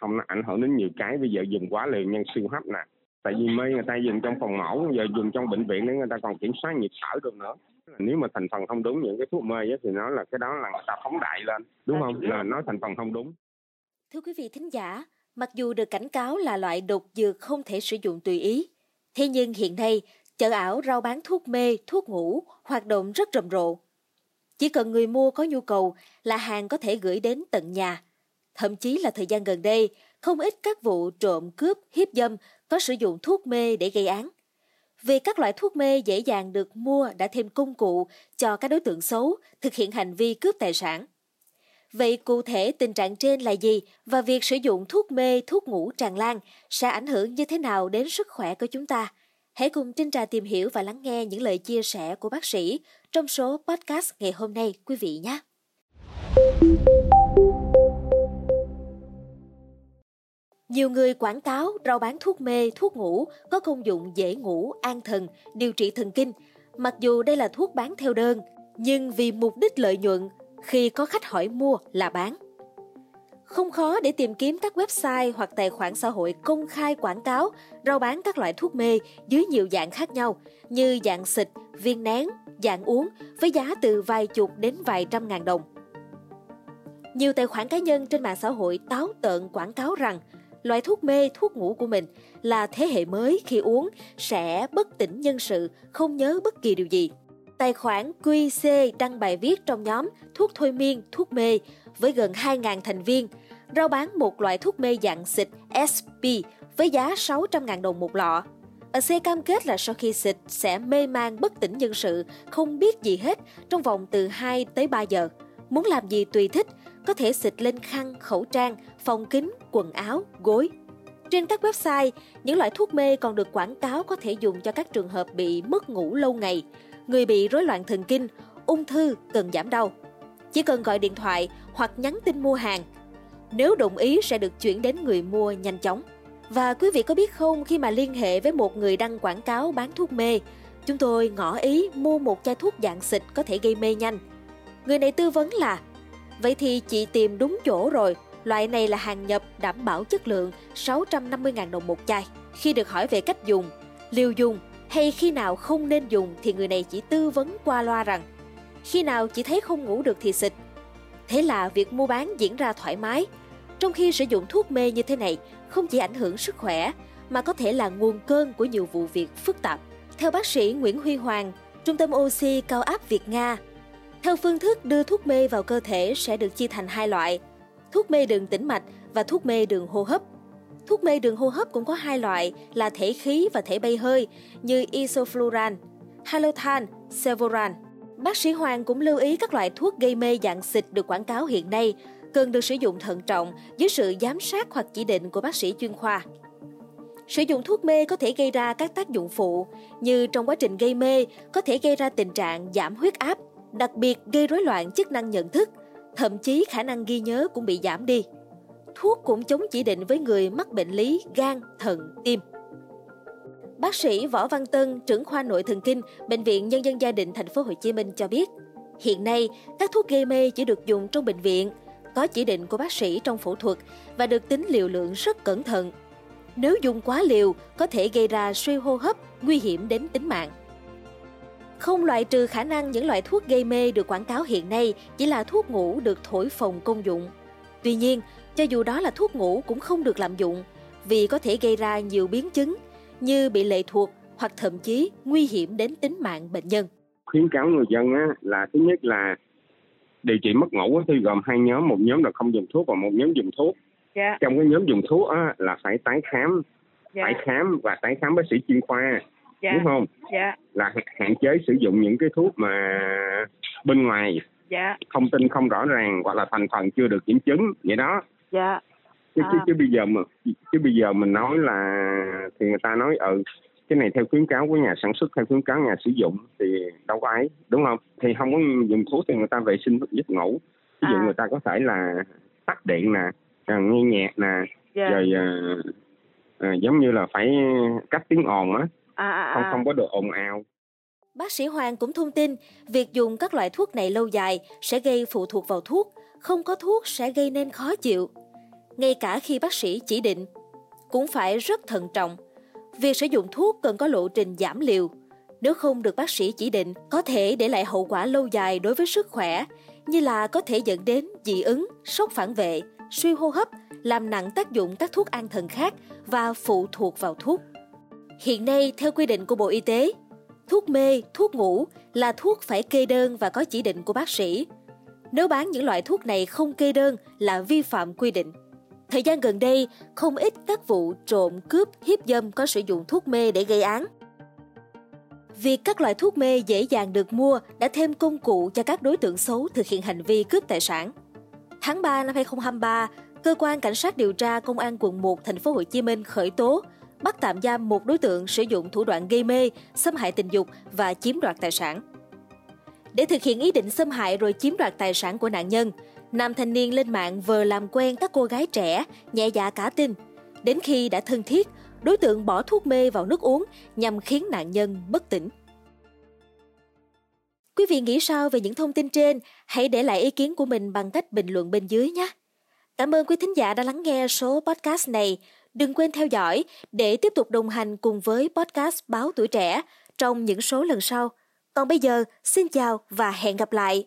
không nó ảnh hưởng đến nhiều cái. Bây giờ dùng quá liều nhân siêu hấp nè. Tại vì mê người ta dùng trong phòng mổ giờ dùng trong bệnh viện để người ta còn kiểm soát nhịp thở được nữa. Nếu mà thành phần không đúng những cái thuốc mê ấy, thì nó là cái đó là người ta phóng đại lên đúng không? là nói thành phần không đúng. Thưa quý vị thính giả mặc dù được cảnh cáo là loại độc dược không thể sử dụng tùy ý thế nhưng hiện nay chợ ảo rau bán thuốc mê thuốc ngủ hoạt động rất rầm rộ. Chỉ cần người mua có nhu cầu là hàng có thể gửi đến tận nhà thậm chí là thời gian gần đây không ít các vụ trộm cướp hiếp dâm có sử dụng thuốc mê để gây án vì các loại thuốc mê dễ dàng được mua đã thêm công cụ cho các đối tượng xấu thực hiện hành vi cướp tài sản. Vậy cụ thể tình trạng trên là gì và việc sử dụng thuốc mê, thuốc ngủ tràn lan sẽ ảnh hưởng như thế nào đến sức khỏe của chúng ta? Hãy cùng Trinh Trà tìm hiểu và lắng nghe những lời chia sẻ của bác sĩ trong số podcast ngày hôm nay quý vị nhé. Nhiều người quảng cáo rau bán thuốc mê, thuốc ngủ có công dụng dễ ngủ, an thần, điều trị thần kinh. Mặc dù đây là thuốc bán theo đơn, nhưng vì mục đích lợi nhuận, khi có khách hỏi mua là bán. Không khó để tìm kiếm các website hoặc tài khoản xã hội công khai quảng cáo rau bán các loại thuốc mê dưới nhiều dạng khác nhau như dạng xịt, viên nén, dạng uống với giá từ vài chục đến vài trăm ngàn đồng. Nhiều tài khoản cá nhân trên mạng xã hội táo tợn quảng cáo rằng Loại thuốc mê, thuốc ngủ của mình là thế hệ mới khi uống sẽ bất tỉnh nhân sự, không nhớ bất kỳ điều gì. Tài khoản QC đăng bài viết trong nhóm thuốc thôi miên, thuốc mê với gần 2.000 thành viên, rao bán một loại thuốc mê dạng xịt SP với giá 600.000 đồng một lọ. Ở C cam kết là sau khi xịt sẽ mê man bất tỉnh nhân sự, không biết gì hết trong vòng từ 2 tới 3 giờ. Muốn làm gì tùy thích, có thể xịt lên khăn, khẩu trang, phòng kính, quần áo, gối. Trên các website, những loại thuốc mê còn được quảng cáo có thể dùng cho các trường hợp bị mất ngủ lâu ngày, người bị rối loạn thần kinh, ung thư cần giảm đau. Chỉ cần gọi điện thoại hoặc nhắn tin mua hàng. Nếu đồng ý sẽ được chuyển đến người mua nhanh chóng. Và quý vị có biết không khi mà liên hệ với một người đăng quảng cáo bán thuốc mê, chúng tôi ngỏ ý mua một chai thuốc dạng xịt có thể gây mê nhanh. Người này tư vấn là Vậy thì chị tìm đúng chỗ rồi, loại này là hàng nhập đảm bảo chất lượng 650.000 đồng một chai. Khi được hỏi về cách dùng, liều dùng hay khi nào không nên dùng thì người này chỉ tư vấn qua loa rằng khi nào chỉ thấy không ngủ được thì xịt. Thế là việc mua bán diễn ra thoải mái. Trong khi sử dụng thuốc mê như thế này không chỉ ảnh hưởng sức khỏe mà có thể là nguồn cơn của nhiều vụ việc phức tạp. Theo bác sĩ Nguyễn Huy Hoàng, Trung tâm oxy cao áp Việt Nga theo phương thức đưa thuốc mê vào cơ thể sẽ được chia thành hai loại, thuốc mê đường tĩnh mạch và thuốc mê đường hô hấp. Thuốc mê đường hô hấp cũng có hai loại là thể khí và thể bay hơi như isofluran, halotan, sevoran. Bác sĩ Hoàng cũng lưu ý các loại thuốc gây mê dạng xịt được quảng cáo hiện nay cần được sử dụng thận trọng dưới sự giám sát hoặc chỉ định của bác sĩ chuyên khoa. Sử dụng thuốc mê có thể gây ra các tác dụng phụ như trong quá trình gây mê có thể gây ra tình trạng giảm huyết áp, đặc biệt gây rối loạn chức năng nhận thức, thậm chí khả năng ghi nhớ cũng bị giảm đi. Thuốc cũng chống chỉ định với người mắc bệnh lý gan, thận, tim. Bác sĩ Võ Văn Tân, trưởng khoa nội thần kinh, bệnh viện Nhân dân gia đình thành phố Hồ Chí Minh cho biết, hiện nay các thuốc gây mê chỉ được dùng trong bệnh viện, có chỉ định của bác sĩ trong phẫu thuật và được tính liều lượng rất cẩn thận. Nếu dùng quá liều có thể gây ra suy hô hấp, nguy hiểm đến tính mạng. Không loại trừ khả năng những loại thuốc gây mê được quảng cáo hiện nay chỉ là thuốc ngủ được thổi phồng công dụng. Tuy nhiên, cho dù đó là thuốc ngủ cũng không được lạm dụng vì có thể gây ra nhiều biến chứng như bị lệ thuộc hoặc thậm chí nguy hiểm đến tính mạng bệnh nhân. Khuyến cáo người dân á, là thứ nhất là điều trị mất ngủ thì gồm hai nhóm, một nhóm là không dùng thuốc và một nhóm dùng thuốc. Yeah. Trong cái nhóm dùng thuốc á, là phải tái khám, yeah. phải khám và tái khám bác sĩ chuyên khoa dạ. đúng không dạ là hạn chế sử dụng những cái thuốc mà bên ngoài dạ thông tin không rõ ràng hoặc là thành phần chưa được kiểm chứng vậy đó dạ chứ, à. chứ, chứ bây giờ mà chứ bây giờ mình nói là thì người ta nói ừ cái này theo khuyến cáo của nhà sản xuất theo khuyến cáo nhà sử dụng thì đâu có ấy đúng không thì không có dùng thuốc thì người ta vệ sinh giấc ngủ ví dụ à. người ta có thể là tắt điện nè nghe nhạc nè yeah. Dạ. rồi à, à, giống như là phải cắt tiếng ồn á à, à, à. không không có độ ồn ào Bác sĩ Hoàng cũng thông tin việc dùng các loại thuốc này lâu dài sẽ gây phụ thuộc vào thuốc, không có thuốc sẽ gây nên khó chịu. ngay cả khi bác sĩ chỉ định. Cũng phải rất thận trọng. Việc sử dụng thuốc cần có lộ trình giảm liều. Nếu không được bác sĩ chỉ định, có thể để lại hậu quả lâu dài đối với sức khỏe, như là có thể dẫn đến dị ứng, sốc phản vệ, suy hô hấp, làm nặng tác dụng các thuốc an thần khác và phụ thuộc vào thuốc. Hiện nay, theo quy định của Bộ Y tế, thuốc mê, thuốc ngủ là thuốc phải kê đơn và có chỉ định của bác sĩ. Nếu bán những loại thuốc này không kê đơn là vi phạm quy định. Thời gian gần đây, không ít các vụ trộm, cướp, hiếp dâm có sử dụng thuốc mê để gây án. Việc các loại thuốc mê dễ dàng được mua đã thêm công cụ cho các đối tượng xấu thực hiện hành vi cướp tài sản. Tháng 3 năm 2023, cơ quan cảnh sát điều tra công an quận 1 thành phố Hồ Chí Minh khởi tố bắt tạm giam một đối tượng sử dụng thủ đoạn gây mê, xâm hại tình dục và chiếm đoạt tài sản. Để thực hiện ý định xâm hại rồi chiếm đoạt tài sản của nạn nhân, nam thanh niên lên mạng vờ làm quen các cô gái trẻ, nhẹ dạ cả tin. Đến khi đã thân thiết, đối tượng bỏ thuốc mê vào nước uống nhằm khiến nạn nhân bất tỉnh. Quý vị nghĩ sao về những thông tin trên? Hãy để lại ý kiến của mình bằng cách bình luận bên dưới nhé. Cảm ơn quý thính giả đã lắng nghe số podcast này. Đừng quên theo dõi để tiếp tục đồng hành cùng với podcast Báo Tuổi Trẻ trong những số lần sau. Còn bây giờ, xin chào và hẹn gặp lại.